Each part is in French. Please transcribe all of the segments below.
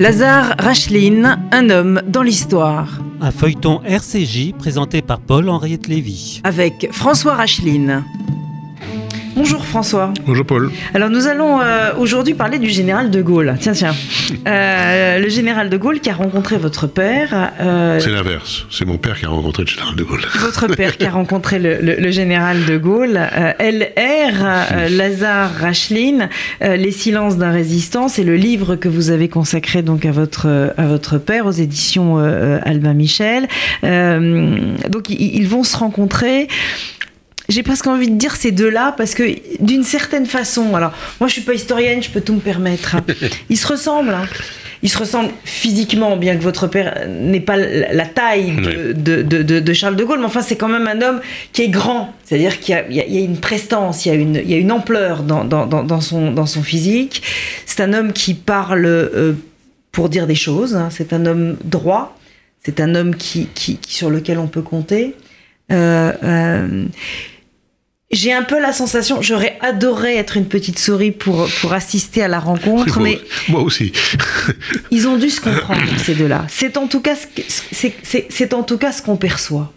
Lazare Racheline, un homme dans l'histoire. Un feuilleton RCJ présenté par Paul-Henriette Lévy. Avec François Racheline. Bonjour François. Bonjour Paul. Alors nous allons euh, aujourd'hui parler du général de Gaulle. Tiens, tiens. Euh, le général de Gaulle qui a rencontré votre père. Euh, c'est l'inverse. C'est mon père qui a rencontré le général de Gaulle. Votre père qui a rencontré le, général de Gaulle. LR, Lazare Racheline, Les silences d'un résistant. C'est le livre que vous avez consacré donc à votre, à votre père aux éditions Albin Michel. donc ils vont se rencontrer j'ai presque envie de dire ces deux-là parce que d'une certaine façon, alors moi je suis pas historienne, je peux tout me permettre. Hein. Ils se ressemblent. Hein. Ils se ressemblent physiquement, bien que votre père n'ait pas la taille de, de, Charles de Gaulle, mais enfin c'est quand même un homme qui est grand, c'est-à-dire qu'il y, a une prestance, il y a une, il y a une ampleur dans, dans, dans, son, dans son physique. C'est un homme qui parle euh, pour dire des choses, hein. c'est un homme droit, c'est un homme qui, qui, sur lequel on peut compter. Euh, euh, j'ai un peu la sensation, j'aurais adoré être une petite souris pour, pour assister à la rencontre, mais. Moi aussi. ils ont dû se comprendre, ces deux-là. C'est en tout cas c'est en tout cas ce qu'on perçoit.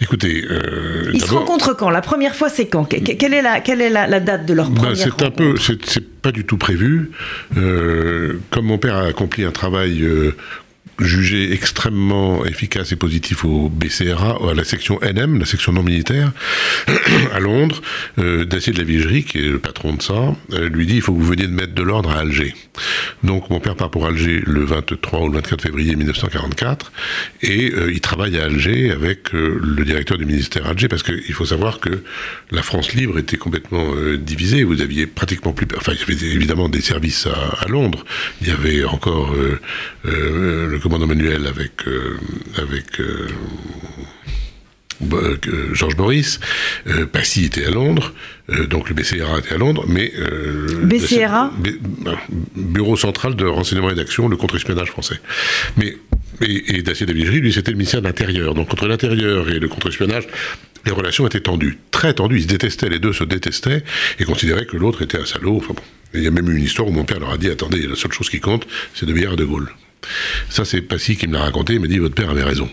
Écoutez, euh, ils se rencontrent quand? La première fois, c'est quand? Quelle est la quelle est la, date de leur ben, première C'est un peu, c'est pas du tout prévu. Euh, comme mon père a accompli un travail euh, jugé extrêmement efficace et positif au BCRA, à la section NM, la section non militaire, à Londres. Euh, Dacier de la Vigerie, qui est le patron de ça, euh, lui dit il faut que vous veniez de mettre de l'ordre à Alger. Donc mon père part pour Alger le 23 ou le 24 février 1944, et euh, il travaille à Alger avec le directeur du ministère Alger, parce qu'il faut savoir que la France libre était complètement divisée. Vous aviez pratiquement plus... Enfin, il y avait évidemment des services à, à Londres. Il y avait encore le commandant manuel avec, euh, avec euh, euh, Georges Boris. Passy était à Londres, donc le BCRA était à Londres, mais... BCRA Bureau central de renseignement et d'action, le contre-espionnage français. Mais et, et Dacier de lui, c'était le ministère de l'Intérieur. Donc, entre l'intérieur et le contre-espionnage, les relations étaient tendues, très tendues. Ils se détestaient, les deux se détestaient, et considéraient que l'autre était un salaud. Enfin bon. Il y a même eu une histoire où mon père leur a dit attendez, la seule chose qui compte, c'est de bière à De Gaulle. Ça, c'est Passy qui me l'a raconté. Il m'a dit Votre père avait raison.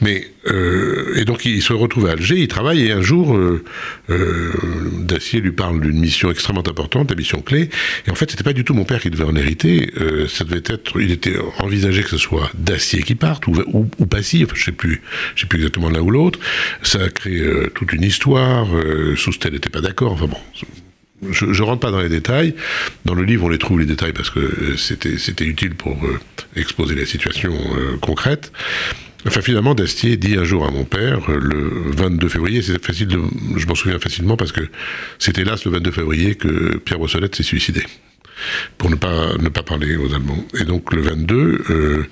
Mais euh, et donc il se retrouve à Alger, il travaille et un jour euh, euh, Dacier lui parle d'une mission extrêmement importante, la mission clé. Et en fait, c'était pas du tout mon père qui devait en hériter. ça devait être, il était envisagé que ce soit Dacier qui parte ou, Passy. Enfin, je sais plus, je sais plus exactement l'un ou l'autre. Ça a créé toute une histoire. Soustel n'était pas d'accord. Enfin bon, je ne rentre pas dans les détails. Dans le livre, on les trouve les détails parce que euh, c'était utile pour euh, exposer la situation euh, concrète. Enfin, finalement, Dastier dit un jour à mon père, le 22 février, c'est facile je m'en souviens facilement parce que c'était là, le 22 février, que Pierre Brossolette s'est suicidé. Pour ne pas, ne pas parler aux Allemands. Et donc, le 22,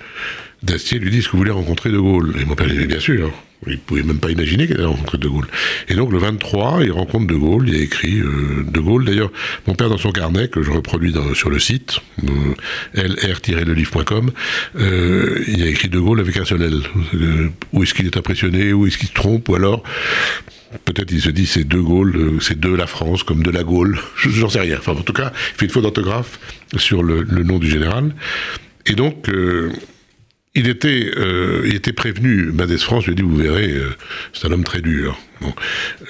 Dastier lui dit, est-ce que vous voulez rencontrer De Gaulle? Et mon père dit, bien sûr. Il ne pouvait même pas imaginer qu'il allait rencontrer De Gaulle. Et donc le 23, il rencontre De Gaulle, il a écrit euh, De Gaulle. D'ailleurs, mon père dans son carnet, que je reproduis sur le site, euh, lr-lelivre.com, euh, il a écrit De Gaulle avec un seul L. où est-ce qu'il est impressionné, où est-ce qu'il se trompe, ou alors peut-être il se dit c'est De Gaulle, c'est de la France, comme de la Gaule, j'en sais rien. Enfin, en tout cas, il fait une faute d'orthographe sur le, nom du général. Et donc il était, euh, il était prévenu, Madès France lui a dit, vous verrez, euh, c'est un homme très dur.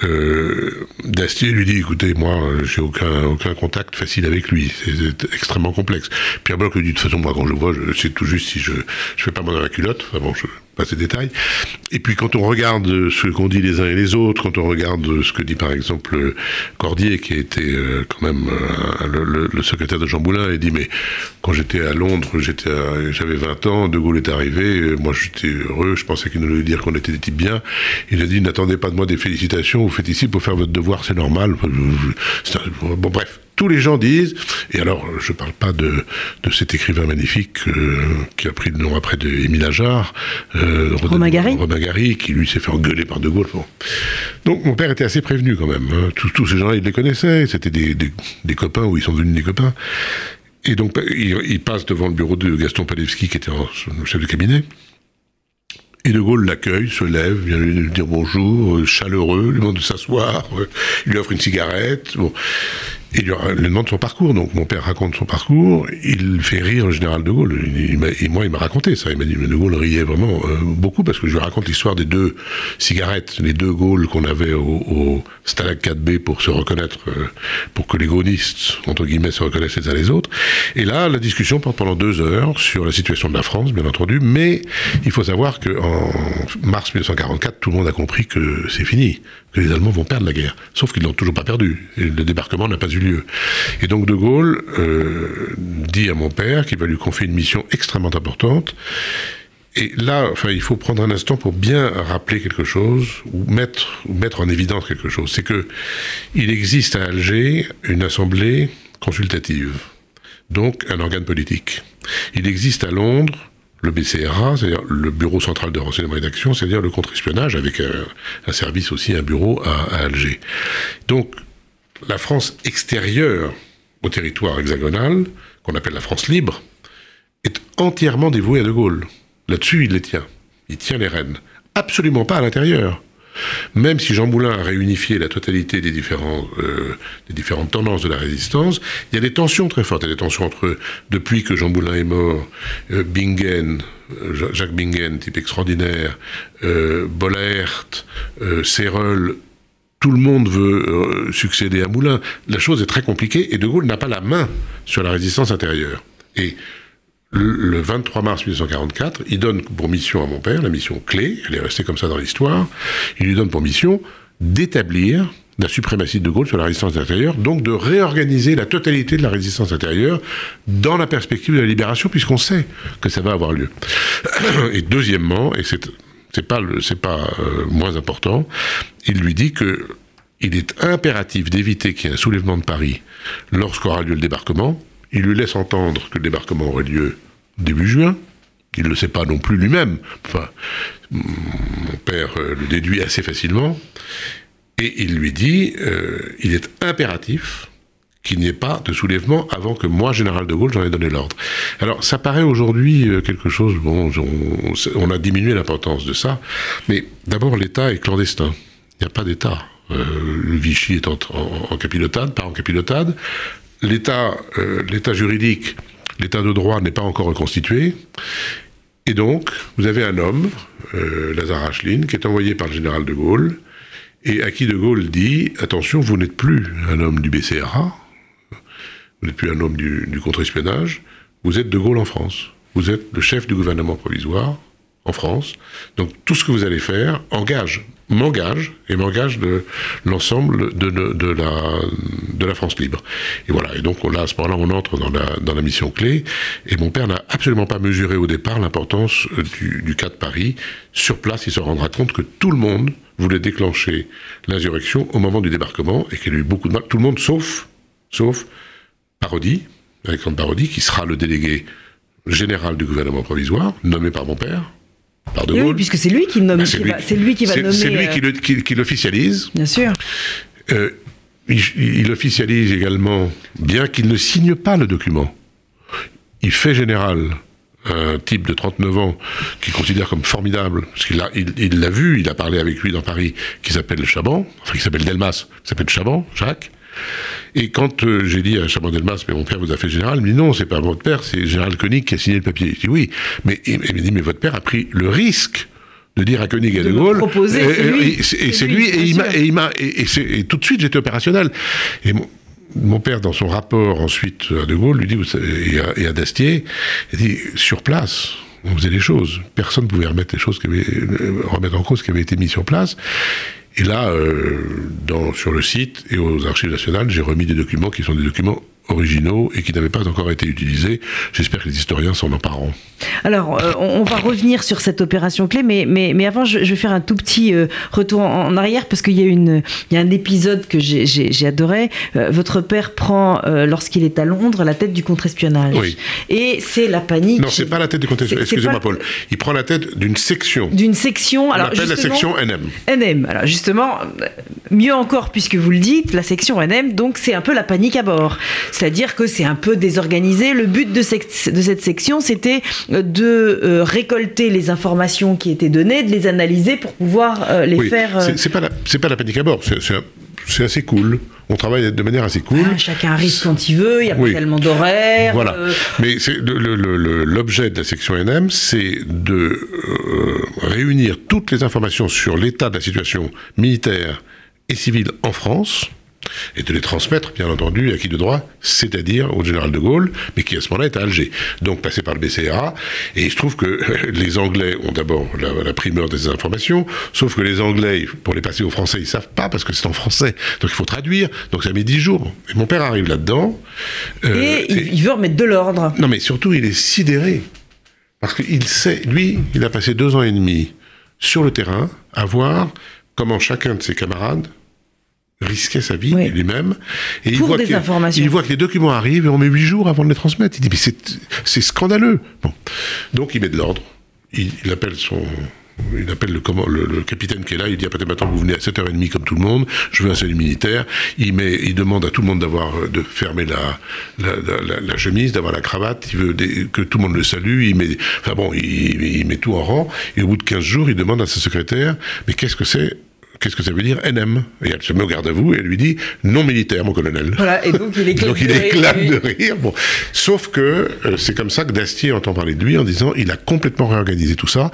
Euh, Dastier lui dit, écoutez, moi, j'ai aucun, aucun contact facile avec lui, c'est extrêmement complexe. Pierre Bloch lui dit, de toute façon, moi, quand je le vois, je sais tout juste si je, je fais pas mal dans la culotte, enfin bon, je, pas ces détails. Et puis quand on regarde ce qu'ont dit les uns et les autres, quand on regarde ce que dit par exemple Cordier, qui été euh, quand même euh, le, secrétaire de Jean Moulin, il dit mais quand j'étais à Londres, j'avais 20 ans, De Gaulle est arrivé, moi j'étais heureux, je pensais qu'il nous allait dire qu'on était des types bien. Il a dit n'attendez pas de moi des félicitations, vous faites ici pour faire votre devoir, c'est normal. Bon bref, tous les gens disent, et alors je ne parle pas de, de cet écrivain magnifique euh, qui a pris le nom après de Émile Ajar, euh, Romain Gary, qui lui s'est fait engueuler par De Gaulle. Donc mon père était assez prévenu quand même. Hein. Tous, ces gens-là, il les connaissait, c'était des, des, copains ou ils sont devenus des copains. Et donc il, passe devant le bureau de Gaston Palevski, qui était le chef de cabinet. Et De Gaulle l'accueille, se lève, vient lui dire bonjour, euh, chaleureux, lui demande de s'asseoir, il lui offre une cigarette. Il lui demande son parcours. Donc mon père raconte son parcours. Il fait rire le général de Gaulle. et moi, il m'a raconté ça. Il m'a dit, mais de Gaulle riait vraiment euh, beaucoup parce que je lui raconte l'histoire des deux cigarettes, les deux Gaules qu'on avait au, au Stalag 4B pour se reconnaître, euh, pour que les gaunistes, entre guillemets, se reconnaissent les uns les autres. Et là, la discussion porte pendant deux heures sur la situation de la France, bien entendu. Mais il faut savoir qu'en mars 1944, tout le monde a compris que c'est fini que les Allemands vont perdre la guerre. Sauf qu'ils n'ont toujours pas perdu. Et le débarquement n'a pas eu lieu. Et donc De Gaulle euh, dit à mon père qu'il va lui confier une mission extrêmement importante. Et là, enfin, il faut prendre un instant pour bien rappeler quelque chose ou mettre, mettre en évidence quelque chose. C'est que il existe à Alger une assemblée consultative, donc un organe politique. Il existe à Londres le BCRA, c'est-à-dire le Bureau central de renseignement et d'action, c'est-à-dire le contre-espionnage, avec un, service aussi, un bureau à, Alger. Donc, la France extérieure au territoire hexagonal, qu'on appelle la France libre, est entièrement dévouée à De Gaulle. Là-dessus, il les tient. Il tient les rênes. Absolument pas à l'intérieur. Même si Jean Moulin a réunifié la totalité des, euh, des différentes tendances de la résistance, il y a des tensions très fortes. Il y a des tensions entre, depuis que Jean Moulin est mort, euh, Bingen, euh, Jacques Bingen, type extraordinaire, Bollert, Serrel, tout le monde veut succéder à Moulin. La chose est très compliquée et De Gaulle n'a pas la main sur la résistance intérieure. Et le 23 mars 1944, il donne pour mission à mon père, la mission clé, elle est restée comme ça dans l'histoire, il lui donne pour mission d'établir la suprématie de Gaulle sur la résistance intérieure, donc de réorganiser la totalité de la résistance intérieure dans la perspective de la libération, puisqu'on sait que ça va avoir lieu. Et deuxièmement, et c'est c'est pas euh, moins important, il lui dit que il est impératif d'éviter qu'il y ait un soulèvement de Paris lorsqu'aura lieu le débarquement, il lui laisse entendre que le débarquement aurait lieu début juin. Il ne le sait pas non plus lui-même. Mon père euh, le déduit assez facilement. Et il lui dit, euh, il est impératif qu'il n'y ait pas de soulèvement avant que moi, général de Gaulle, j'en ai donné l'ordre. Alors, ça paraît aujourd'hui euh, quelque chose, bon, on, a diminué l'importance de ça, mais d'abord, l'État est clandestin. Il n'y a pas d'État. le Vichy est en, en, en capilotade, pas en capilotade l'état euh, l'état juridique, l'état de droit n'est pas encore reconstitué. Et donc, vous avez un homme, euh, Lazare qui est envoyé par le général de Gaulle, et à qui de Gaulle dit Attention, vous n'êtes plus un homme du BCRA, vous n'êtes plus un homme du, du contre-espionnage, vous êtes de Gaulle en France. Vous êtes le chef du gouvernement provisoire en France. Donc tout ce que vous allez faire engage m'engage et m'engage de l'ensemble de, de, la, de la France libre. Et voilà, et donc là, à ce moment-là, on entre dans la, dans la mission clé, et mon père n'a absolument pas mesuré au départ l'importance du, du cas de Paris. Sur place, il se rendra compte que tout le monde voulait déclencher l'insurrection au moment du débarquement, et qu'il a eu beaucoup de mal, tout le monde sauf, sauf Parodi, Alexandre Parodi, qui sera le délégué général du gouvernement provisoire, nommé par mon père, oui, puisque c'est lui qui nomme. Bah, c'est lui, qui va nommer. C'est lui euh, qui, l'officialise. Bien sûr. Euh, il, officialise également, bien qu'il ne signe pas le document. Il fait général un type de 39 ans qu'il considère comme formidable, parce qu'il l'a il, l'a vu, il a parlé avec lui dans Paris, qui s'appelle Chaban, enfin qui s'appelle Delmas, qui s'appelle Chaban, Jacques. Et quand euh, j'ai dit à Chaban Delmas, mais mon père vous a fait général, il me dit non, c'est pas votre père, c'est général Koenig qui a signé le papier. Je dis oui, mais il, me dit mais votre père a pris le risque de dire à Koenig et de, Gaulle. et c'est lui, et il m'a, et il m'a, et, tout de suite j'étais opérationnel. Et mon, père, dans son rapport ensuite à De Gaulle, lui dit, et à, et à Dastier, il dit sur place, on faisait des choses. Personne ne pouvait remettre les choses qui avaient, remettre en cause ce qui avait été mis sur place. Et là, euh, sur le site et aux archives nationales, j'ai remis des documents qui sont des documents originaux et qui n'avaient pas encore été utilisés. J'espère que les historiens s'en empareront. Alors, euh, on, va revenir sur cette opération clé, mais, mais, mais avant, je, vais faire un tout petit euh, retour en, arrière parce qu'il y, a une, il y a un épisode que j'ai adoré. Euh, votre père prend, lorsqu'il est à Londres, la tête du contre-espionnage. Oui. Et c'est la panique. Non, c'est pas la tête du contre-espionnage. Excusez-moi, Paul. Il prend la tête d'une section. D'une section. Alors, on appelle la section NM. NM. Alors, justement, mieux encore, puisque vous le dites, la section NM, donc c'est un peu la panique à bord. C'est-à-dire que c'est un peu désorganisé. Le but de, de cette section, c'était de euh, récolter les informations qui étaient données, de les analyser pour pouvoir euh, les faire. Euh, c'est pas la, pas la panique à bord. c'est assez cool. On travaille de manière assez cool. Ah, chacun risque quand il veut, il n'y a pas tellement d'horaires. Voilà. Euh. Mais l'objet de la section NM, c'est de euh, réunir toutes les informations sur l'état de la situation militaire et civile en France et de les transmettre, bien entendu, à qui de droit, c'est-à-dire au général de Gaulle, mais qui à ce moment-là est à Alger. Donc passer par le BCA, et il se trouve que les Anglais ont d'abord la, primeur des informations, sauf que les Anglais, pour les passer aux Français, ils savent pas, parce que c'est en français, donc il faut traduire, donc ça met dix jours. Et mon père arrive là-dedans. Euh, et, il veut remettre de l'ordre. Non, mais surtout, il est sidéré, parce qu'il sait, lui, il a passé deux ans et demi sur le terrain à voir comment chacun de ses camarades risquait sa vie lui-même. Et il voit, des informations. il voit que les documents arrivent et on met huit jours avant de les transmettre. Il dit, mais c'est scandaleux. Bon. Donc il met de l'ordre. Il, appelle son... Il appelle le, le, capitaine qui est là, il dit peut-être maintenant vous venez à 7h30 comme tout le monde, je veux un salut militaire. Il, met, il demande à tout le monde d'avoir de fermer la, la, chemise, d'avoir la cravate, il veut que tout le monde le salue, il met, enfin bon, il, il met tout en rang, et au bout de 15 jours, il demande à sa secrétaire mais qu'est-ce que c'est Qu'est-ce que ça veut dire NM Et elle se met au garde à vous et elle lui dit non militaire, mon colonel. Voilà, et donc il éclate, donc, il éclate de rire. Bon. Sauf que euh, c'est comme ça que Dastier entend parler de lui en disant il a complètement réorganisé tout ça.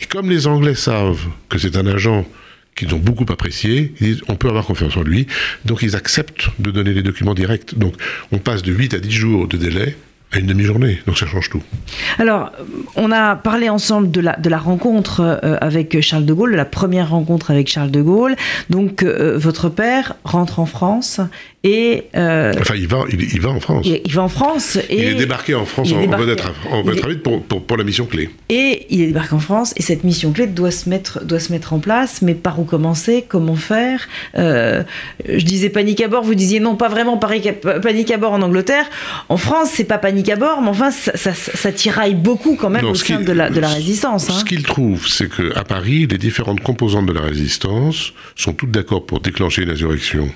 Et comme les Anglais savent que c'est un agent qu'ils ont beaucoup apprécié, ils disent on peut avoir confiance en lui. Donc ils acceptent de donner les documents directs. Donc on passe de 8 à 10 jours de délai à une demi-journée. Donc ça change tout. Alors, on a parlé ensemble de la, de la rencontre euh, avec Charles de Gaulle, de la première rencontre avec Charles de Gaulle. Donc, euh, votre père rentre en France et, euh, enfin, il va, il, va en France. Il, va en France. Et il est débarqué en France en vedette pour, pour, pour, la mission clé. Et il est débarqué en France et cette mission clé doit se mettre, doit se mettre en place. Mais par où commencer? Comment faire? Je disais panique à bord, vous disiez non, pas vraiment panique à bord en Angleterre. En France, c'est pas panique bord, mais enfin, ça, tiraille beaucoup quand même au sein de la, de la résistance. Hein. Ce qu'il trouve, c'est qu'à Paris, les différentes composantes de la résistance sont toutes d'accord pour déclencher une insurrection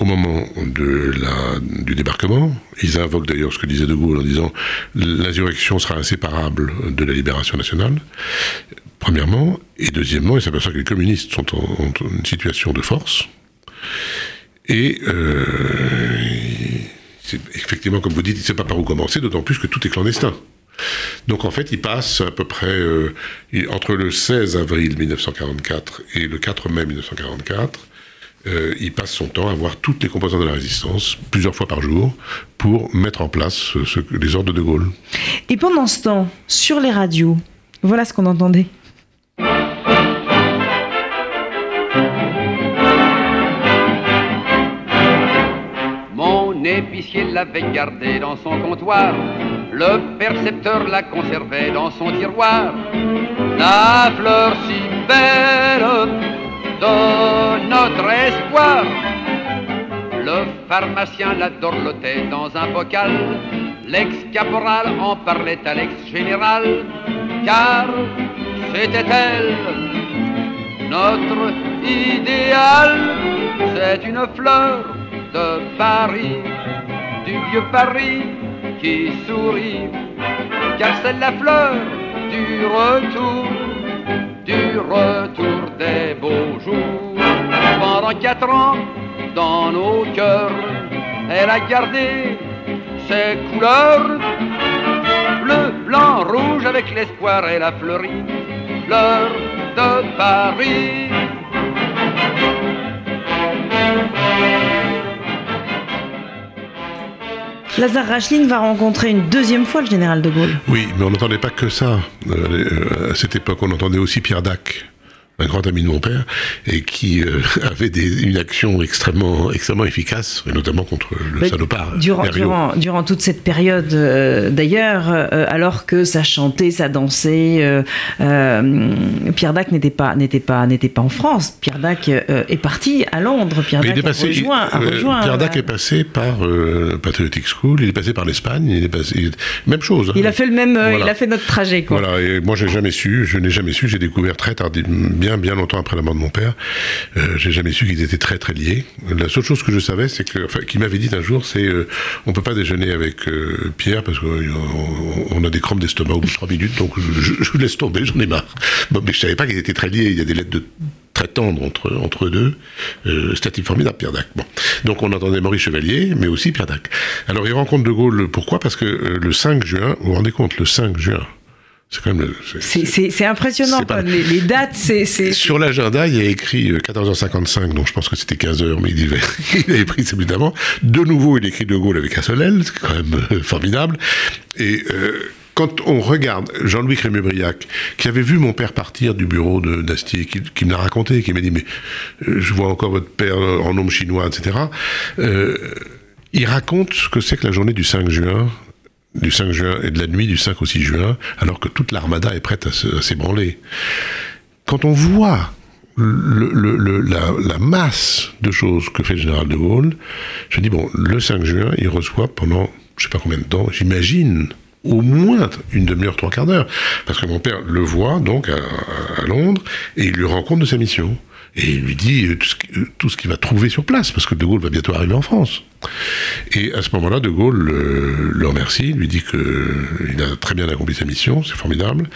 au moment de la, du débarquement. Ils invoquent d'ailleurs ce que disait De Gaulle en disant l'insurrection sera inséparable de la libération nationale. Premièrement, et deuxièmement, il s'aperçoit que les communistes sont en, une situation de force. Et euh, effectivement, comme vous dites, il ne sait pas par où commencer, d'autant plus que tout est clandestin. Donc en fait, il passe à peu près euh, entre le 16 avril 1944 et le 4 mai 1944. Euh, il passe son temps à voir toutes les composantes de la résistance, plusieurs fois par jour, pour mettre en place les ordres de Gaulle. Et pendant ce temps, sur les radios, voilà ce qu'on entendait. L'épicier l'avait gardé dans son comptoir, le percepteur l'a conservé dans son tiroir. La fleur si belle de notre espoir, le pharmacien la dorlotait dans un bocal, l'ex-caporal en parlait à l'ex-général, car c'était elle, notre idéal, c'est une fleur de Paris, du vieux Paris qui sourit, car c'est la fleur du retour, du retour des beaux jours. Pendant quatre ans, dans nos cœurs, elle a gardé ses couleurs, bleu, blanc, rouge, avec l'espoir, elle a fleuri, fleur de Paris. Lazare Racheline va rencontrer une deuxième fois le général de Gaulle. Oui, mais on n'entendait pas que ça. Euh, euh, à cette époque, on entendait aussi Pierre Dac un grand ami de mon père, et qui euh, avait des, une action extrêmement, extrêmement efficace, et notamment contre le salopard. Durant, durant, durant, toute cette période, euh, d'ailleurs, euh, alors que ça chantait, ça dansait, Pierre Dac n'était pas, n'était pas, n'était pas en France. Pierre Dac est parti à Londres. Pierre Dac a rejoint, rejoint, Pierre Dac est passé par Patriotic School, il est passé par l'Espagne, il est passé, même chose. Hein. Il a fait le même, il a fait notre trajet. Quoi. Voilà, et moi j'ai jamais su, je n'ai jamais su, j'ai découvert très tardivement, bien bien, longtemps après la mort de mon père. Euh, j'ai jamais su qu'ils étaient très, très liés. La seule chose que je savais, c'est que, qu'il m'avait dit un jour, c'est, euh, on peut pas déjeuner avec euh, Pierre parce qu'on a des crampes d'estomac au bout de trois minutes, donc je, je, laisse tomber, j'en ai marre. Bon, mais je savais pas qu'ils étaient très liés. Il y a des lettres de très tendre entre, entre eux deux. Euh, formidable, Pierre Dac. Bon. Donc on entendait Maurice Chevalier, mais aussi Pierre Dac. Alors il rencontre De Gaulle, pourquoi? Parce que euh, le 5 juin, vous vous rendez compte, le 5 juin, c'est quand même. C'est impressionnant, pas... les, les, dates. c'est Sur l'agenda, il y a écrit 14h55, donc je pense que c'était 15h, mais il, avait, il avait pris évidemment. De nouveau, il écrit De Gaulle avec un seul c'est quand même euh, formidable. Et euh, quand on regarde Jean-Louis Crémieux-Briac, qui avait vu mon père partir du bureau d'Astier, qui, qui, me l'a raconté, qui m'a dit Mais euh, je vois encore votre père en homme chinois, etc. Euh, il raconte ce que c'est que la journée du 5 juin du 5 juin et de la nuit du 5 au 6 juin, alors que toute l'armada est prête à s'ébranler. Quand on voit la, masse de choses que fait le général de Gaulle, je dis, bon, le 5 juin, il reçoit pendant, je sais pas combien de temps, j'imagine, au moins une demi-heure, trois quarts d'heure. Parce que mon père le voit donc à, Londres et il lui rend compte de sa mission. Et il lui dit tout ce, tout ce qu'il va trouver sur place, parce que De Gaulle va bientôt arriver en France. Et à ce moment-là, De Gaulle le remercie, lui dit qu'il a très bien accompli sa mission, c'est formidable,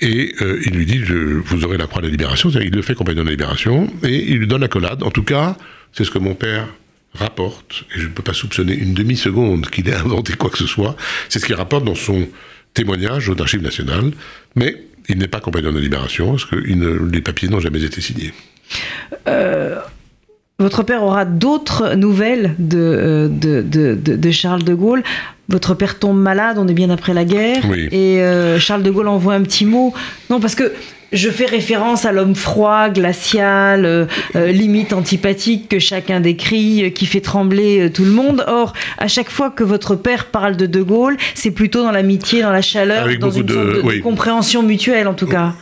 et euh, il lui dit vous aurez la croix de la libération, il le fait compagnon de la libération, et il lui donne la collade. En tout cas, c'est ce que mon père rapporte, et je ne peux pas soupçonner une demi-seconde qu'il ait inventé quoi que ce soit, c'est ce qu'il rapporte dans son témoignage aux archives nationales, mais il n'est pas compagnon de la libération, parce que les papiers n'ont jamais été signés. Euh, votre père aura d'autres nouvelles de, de, Charles de Gaulle. Votre père tombe malade, on est bien après la guerre. Oui. Et euh, Charles de Gaulle envoie un petit mot. Non, parce que je fais référence à l'homme froid, glacial, euh, euh, limite antipathique que chacun décrit, euh, qui fait trembler tout le monde. Or, à chaque fois que votre père parle de De Gaulle, c'est plutôt dans l'amitié, dans la chaleur, Avec dans une de- sorte de, compréhension mutuelle en tout cas.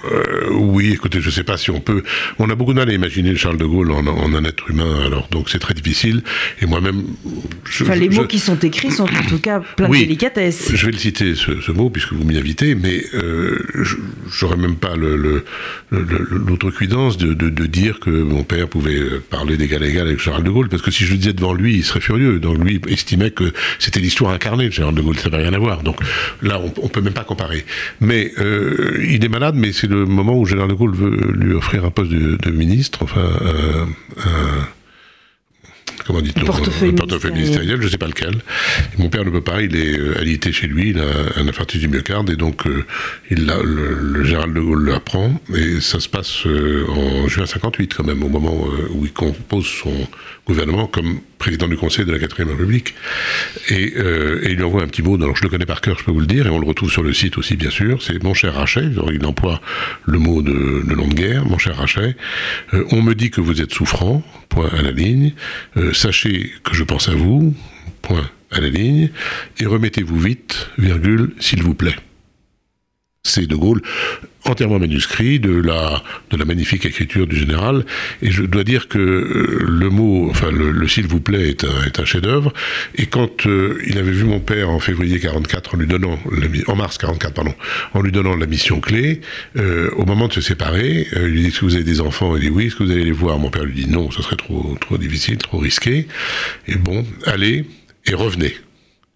Oui, écoutez, je ne sais pas si on peut. On a beaucoup de mal à imaginer Charles de Gaulle en, en un être humain, alors donc c'est très difficile. Et moi-même, je, Enfin, les je- mots qui sont écrits sont en tout cas plein Oui. de délicatesse. Je vais le citer, ce, ce mot, puisque vous m'y invitez, mais euh, je- j'aurais même pas le- le- le- le- l'outrecuidance de, de, de dire que mon père pouvait parler d'égal à égal avec Charles de Gaulle, parce que si je le disais devant lui, il serait furieux. Donc lui estimait que c'était l'histoire incarnée de Charles de Gaulle, ça n'avait rien à voir. Donc là, on, on peut même pas comparer. Mais euh, il est malade, mais c'est le moment où Général de Gaulle veut lui offrir un poste de, de ministre, enfin, euh, comment dit-on portefeuille Un portefeuille ministériel. je sais pas lequel. Et mon père ne peut pas, il est euh, alité chez lui, il a un infarctus du myocarde, et donc euh, il le, le général de Gaulle l'apprend, et ça se passe euh, en juin 58 quand même, au moment euh, où il compose son gouvernement comme président du Conseil de la 4ème République. Et, euh, et il lui envoie un petit mot, alors je le connais par cœur, je peux vous le dire, et on le retrouve sur le site aussi, bien sûr, c'est mon cher Rachet, il emploie le mot de, de long de guerre, mon cher Rachet, euh, on me dit que vous êtes souffrant, point à la ligne, Euh, sachez que je pense à vous, point à la ligne, et remettez-vous vite, virgule, s'il vous plaît. C'est De Gaulle, entièrement manuscrit, de la, de la magnifique écriture du général, et je dois dire que euh, le mot, enfin le, le s'il vous plaît est un, est un chef-d'œuvre, et quand euh, il avait vu mon père en février 44 en lui donnant, la en mars 44 pardon, en lui donnant la mission clé, euh, au moment de se séparer, euh, il lui dit est-ce que vous avez des enfants? Il dit oui, est-ce que vous allez les voir? Mon père lui dit non, ce serait trop, trop difficile, trop risqué, et bon, allez et revenez.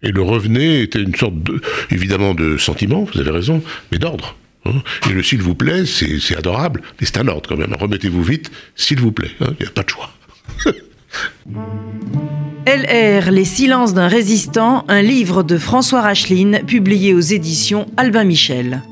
Et le revenez était une sorte, de, évidemment, de sentiment, vous avez raison, mais d'ordre. hein. Et le s'il vous plaît, c'est adorable, mais c'est un ordre quand même. Remettez-vous vite, s'il vous plaît. hein. Il n'y a pas de choix. LR, Les silences d'un résistant, un livre de François Racheline, publié aux éditions Albin Michel.